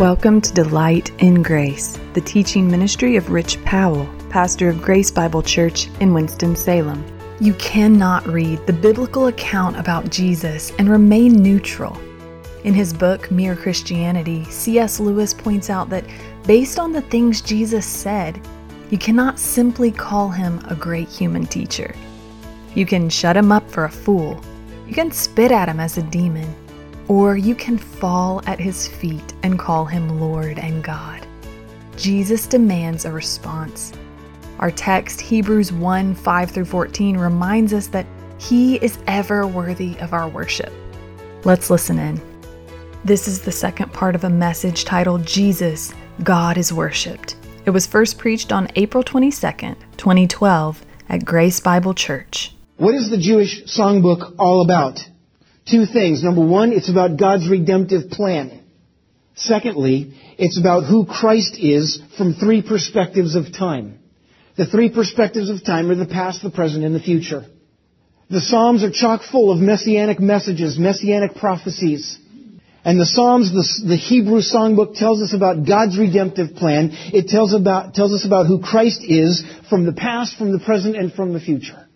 Welcome to Delight in Grace, the teaching ministry of Rich Powell, pastor of Grace Bible Church in Winston-Salem. You cannot read the biblical account about Jesus and remain neutral. In his book, Mere Christianity, C.S. Lewis points out that based on the things Jesus said, you cannot simply call him a great human teacher. You can shut him up for a fool, you can spit at him as a demon, or you can fall at his feet and call him Lord and God. Jesus demands a response. Our text, Hebrews 1 5 through 14, reminds us that he is ever worthy of our worship. Let's listen in. This is the second part of a message titled Jesus, God is Worshipped. It was first preached on April 22nd, 2012, at Grace Bible Church. What is the Jewish songbook all about? Two things. Number one, it's about God's redemptive plan. Secondly, it's about who Christ is from three perspectives of time. The three perspectives of time are the past, the present, and the future. The Psalms are chock full of messianic messages, messianic prophecies. And the Psalms, the, the, Hebrew songbook tells us about God's redemptive plan. It tells, about, tells us about who Christ is from the past, from the present, and from the future.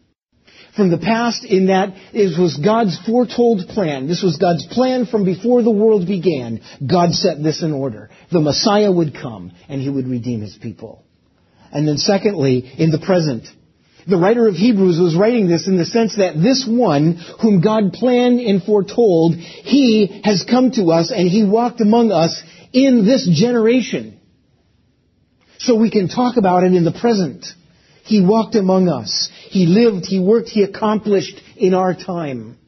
From the past in that it was God's foretold plan. This was God's plan from before the world began. God set this in order. The Messiah would come and he would redeem his people. And then secondly, in the present, the writer of Hebrews was writing this in the sense that this one whom God planned and foretold, he has come to us and he walked among us in this generation. So we can talk about it in the present. He walked among us. He lived, he worked, he accomplished in our time.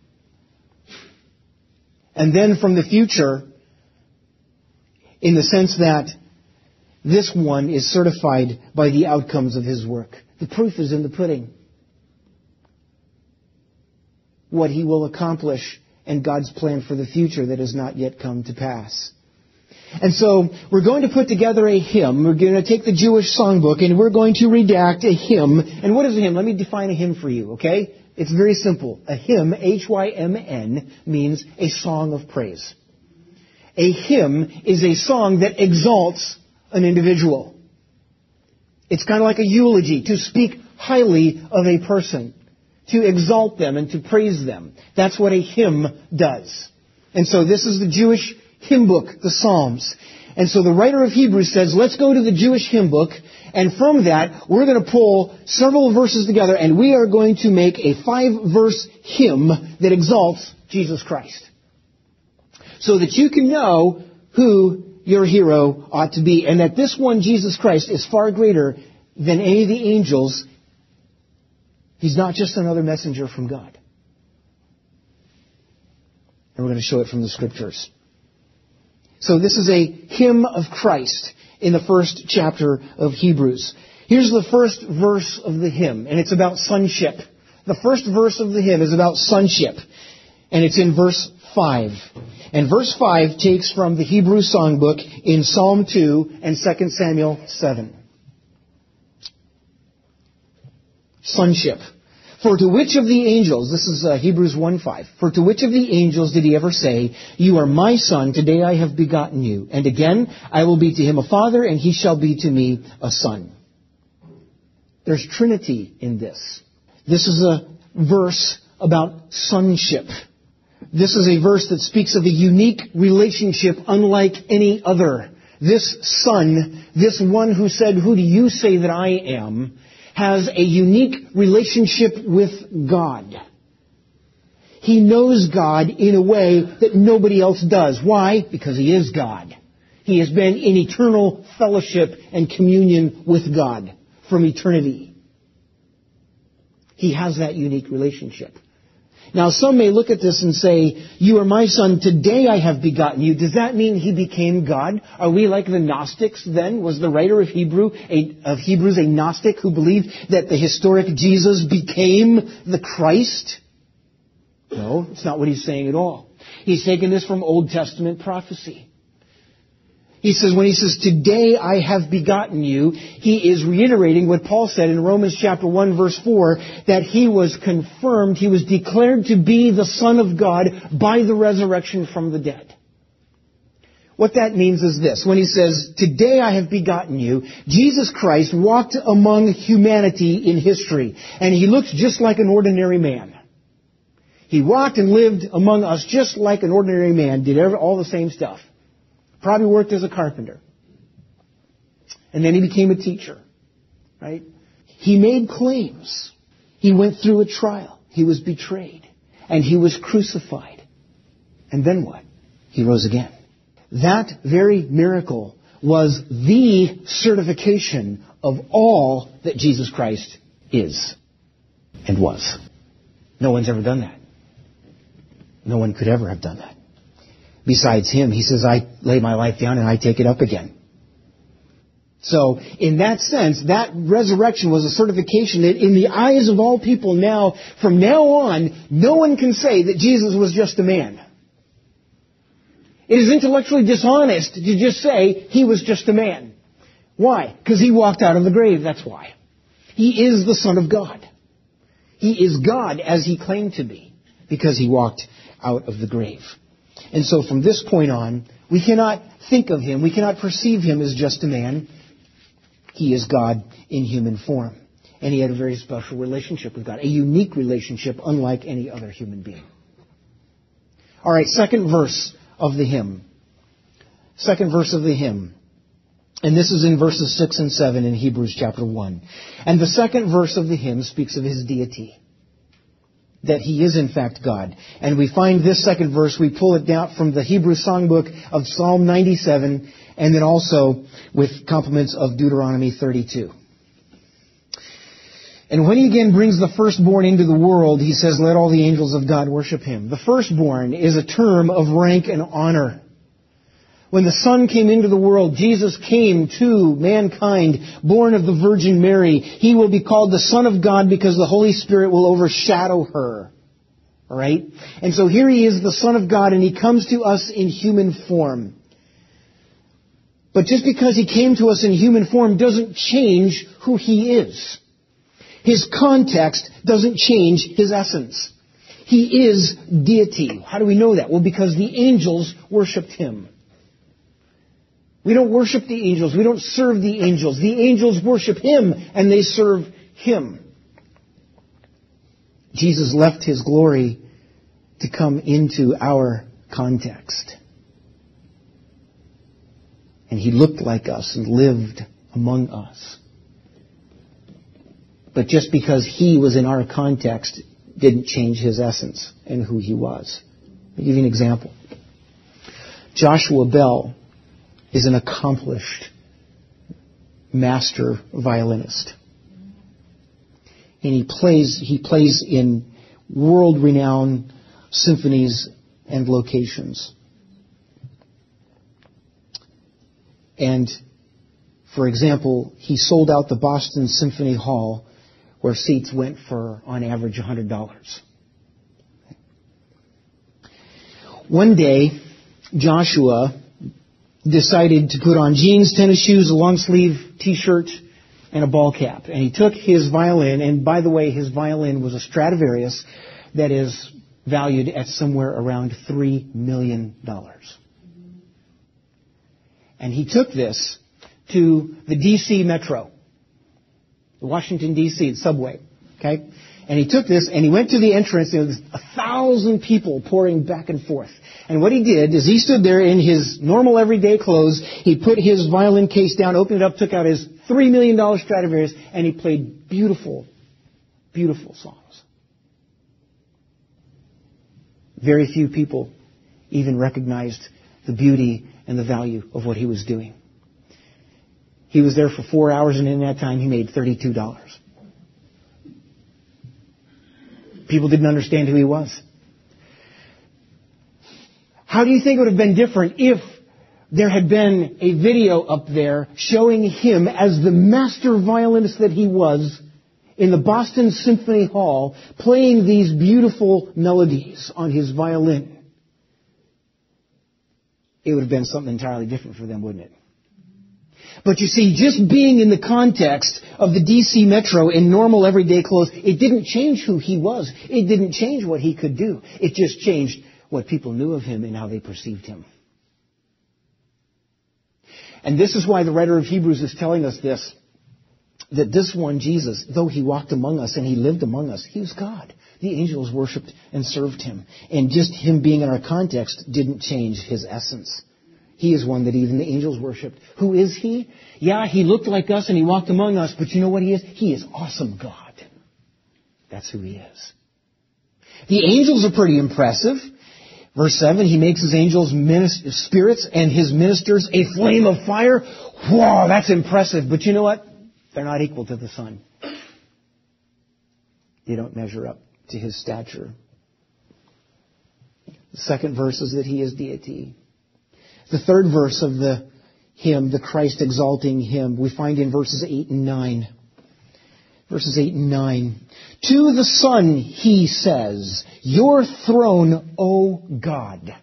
And then from the future, in the sense that this one is certified by the outcomes of his work. The proof is in the pudding. What he will accomplish and God's plan for the future that has not yet come to pass. And so we're going to put together a hymn. We're going to take the Jewish songbook and we're going to redact a hymn. And what is a hymn? Let me define a hymn for you, okay? It's very simple. A hymn, H-Y-M-N, means a song of praise. A hymn is a song that exalts an individual. It's kind of like a eulogy, to speak highly of a person, to exalt them and to praise them. That's what a hymn does. And so this is the Jewish hymn book, the Psalms. And so the writer of Hebrews says, let's go to the Jewish hymn book, and from that, we're going to pull several verses together, and we are going to make a five-verse hymn that exalts Jesus Christ. So that you can know who your hero ought to be, and that this one, Jesus Christ, is far greater than any of the angels. He's not just another messenger from God. And we're going to show it from the scriptures. So this is a hymn of Christ in the first chapter of Hebrews. Here's the first verse of the hymn, and it's about sonship. The first verse of the hymn is about sonship, and it's in verse 5. And verse 5 takes from the Hebrew songbook in Psalm 2 and 2 Samuel 7. Sonship. For to which of the angels, this is uh, Hebrews 1:5. For to which of the angels did he ever say, You are my son, today I have begotten you. And again, I will be to him a father, and he shall be to me a son. There's Trinity in this. This is a verse about sonship. This is a verse that speaks of a unique relationship unlike any other. This son, this one who said, Who do you say that I am? Has a unique relationship with God. He knows God in a way that nobody else does. Why? Because He is God. He has been in eternal fellowship and communion with God from eternity. He has that unique relationship. Now, some may look at this and say, You are my son, today I have begotten you. Does that mean he became God? Are we like the Gnostics then? Was the writer of, Hebrew, a, of Hebrews a Gnostic who believed that the historic Jesus became the Christ? No, it's not what he's saying at all. He's taking this from Old Testament prophecy. He says, when he says, today I have begotten you, he is reiterating what Paul said in Romans chapter 1 verse 4, that he was confirmed, he was declared to be the Son of God by the resurrection from the dead. What that means is this. When he says, Today I have begotten you, Jesus Christ walked among humanity in history, and he looked just like an ordinary man. He walked and lived among us just like an ordinary man, did all the same stuff. Probably worked as a carpenter. And then he became a teacher. Right? He made claims. He went through a trial. He was betrayed. And he was crucified. And then what? He rose again. That very miracle was the certification of all that Jesus Christ is and was. No one's ever done that. No one could ever have done that. Besides him, he says, I lay my life down and I take it up again. So, in that sense, that resurrection was a certification that in the eyes of all people now, from now on, no one can say that Jesus was just a man. It is intellectually dishonest to just say he was just a man. Why? Because he walked out of the grave, that's why. He is the Son of God. He is God as he claimed to be, because he walked out of the grave. And so from this point on, we cannot think of him, we cannot perceive him as just a man. He is God in human form. And he had a very special relationship with God, a unique relationship unlike any other human being. All right, second verse of the hymn. Second verse of the hymn. And this is in verses 6 and 7 in Hebrews chapter 1. And the second verse of the hymn speaks of his deity. That he is in fact God. And we find this second verse, we pull it down from the Hebrew songbook of Psalm 97, and then also with compliments of Deuteronomy 32. And when he again brings the firstborn into the world, he says, let all the angels of God worship him. The firstborn is a term of rank and honor. When the Son came into the world, Jesus came to mankind, born of the Virgin Mary. He will be called the Son of God because the Holy Spirit will overshadow her. Alright? And so here he is, the Son of God, and he comes to us in human form. But just because he came to us in human form doesn't change who he is. His context doesn't change his essence. He is deity. How do we know that? Well, because the angels worshiped him. We don't worship the angels. We don't serve the angels. The angels worship him and they serve him. Jesus left his glory to come into our context. And he looked like us and lived among us. But just because he was in our context didn't change his essence and who he was. I'll give you an example. Joshua Bell is an accomplished master violinist. And he plays, he plays in world renowned symphonies and locations. And for example, he sold out the Boston Symphony Hall where seats went for, on average, $100. One day, Joshua decided to put on jeans, tennis shoes, a long sleeve t-shirt, and a ball cap. And he took his violin, and by the way, his violin was a Stradivarius that is valued at somewhere around $3 million. And he took this to the DC Metro the Washington D.C. subway. Okay? And he took this and he went to the entrance and there was a thousand people pouring back and forth. And what he did is he stood there in his normal everyday clothes. He put his violin case down, opened it up, took out his $3 million Stradivarius, and he played beautiful, beautiful songs. Very few people even recognized the beauty and the value of what he was doing. He was there for four hours, and in that time, he made $32. People didn't understand who he was. How do you think it would have been different if there had been a video up there showing him as the master violinist that he was in the Boston Symphony Hall playing these beautiful melodies on his violin? It would have been something entirely different for them, wouldn't it? But you see, just being in the context of the DC Metro in normal everyday clothes, it didn't change who he was. It didn't change what he could do. It just changed what people knew of him and how they perceived him. And this is why the writer of Hebrews is telling us this that this one, Jesus, though he walked among us and he lived among us, he was God. The angels worshiped and served him. And just him being in our context didn't change his essence. He is one that even the angels worshiped. Who is he? Yeah, he looked like us and he walked among us, but you know what he is? He is awesome God. That's who he is. The angels are pretty impressive. Verse 7, he makes his angels spirits and his ministers a flame of fire. Wow, that's impressive. But you know what? They're not equal to the Son. They don't measure up to his stature. The second verse is that he is deity. The third verse of the hymn, the Christ exalting hymn, we find in verses 8 and 9. Verses 8 and 9. To the Son he says, Your throne, O God.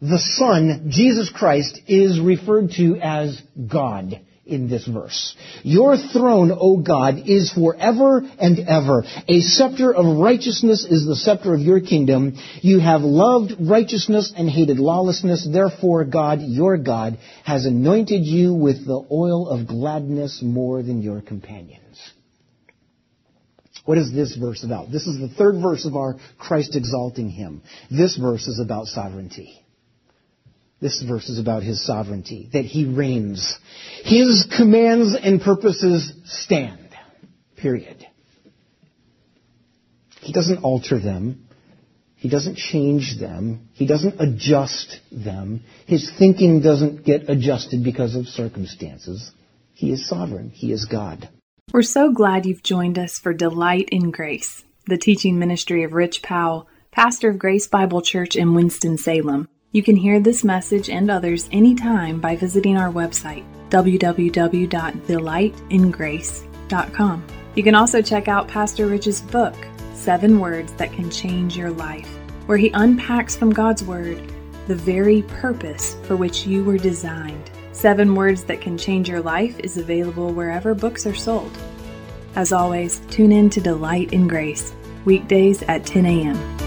The Son, Jesus Christ, is referred to as God in this verse. Your throne, O God, is forever and ever. A scepter of righteousness is the scepter of your kingdom. You have loved righteousness and hated lawlessness. Therefore, God, your God, has anointed you with the oil of gladness more than your companions. What is this verse about? This is the third verse of our Christ exalting hymn. This verse is about sovereignty. This verse is about his sovereignty, that he reigns. His commands and purposes stand. Period. He doesn't alter them. He doesn't change them. He doesn't adjust them. His thinking doesn't get adjusted because of circumstances. He is sovereign. He is God. We're so glad you've joined us for Delight in Grace, the teaching ministry of Rich Powell, pastor of Grace Bible Church in Winston-Salem. You can hear this message and others anytime by visiting our website, www.delightingrace.com. You can also check out Pastor Rich's book, Seven Words That Can Change Your Life, where he unpacks from God's Word the very purpose for which you were designed. Seven Words That Can Change Your Life is available wherever books are sold. As always, tune in to Delight in Grace, weekdays at 10 a.m.